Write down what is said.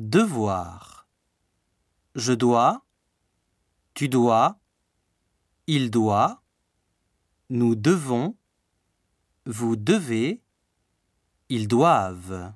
Devoir. Je dois. Tu dois. Il doit. Nous devons. Vous devez. Ils doivent.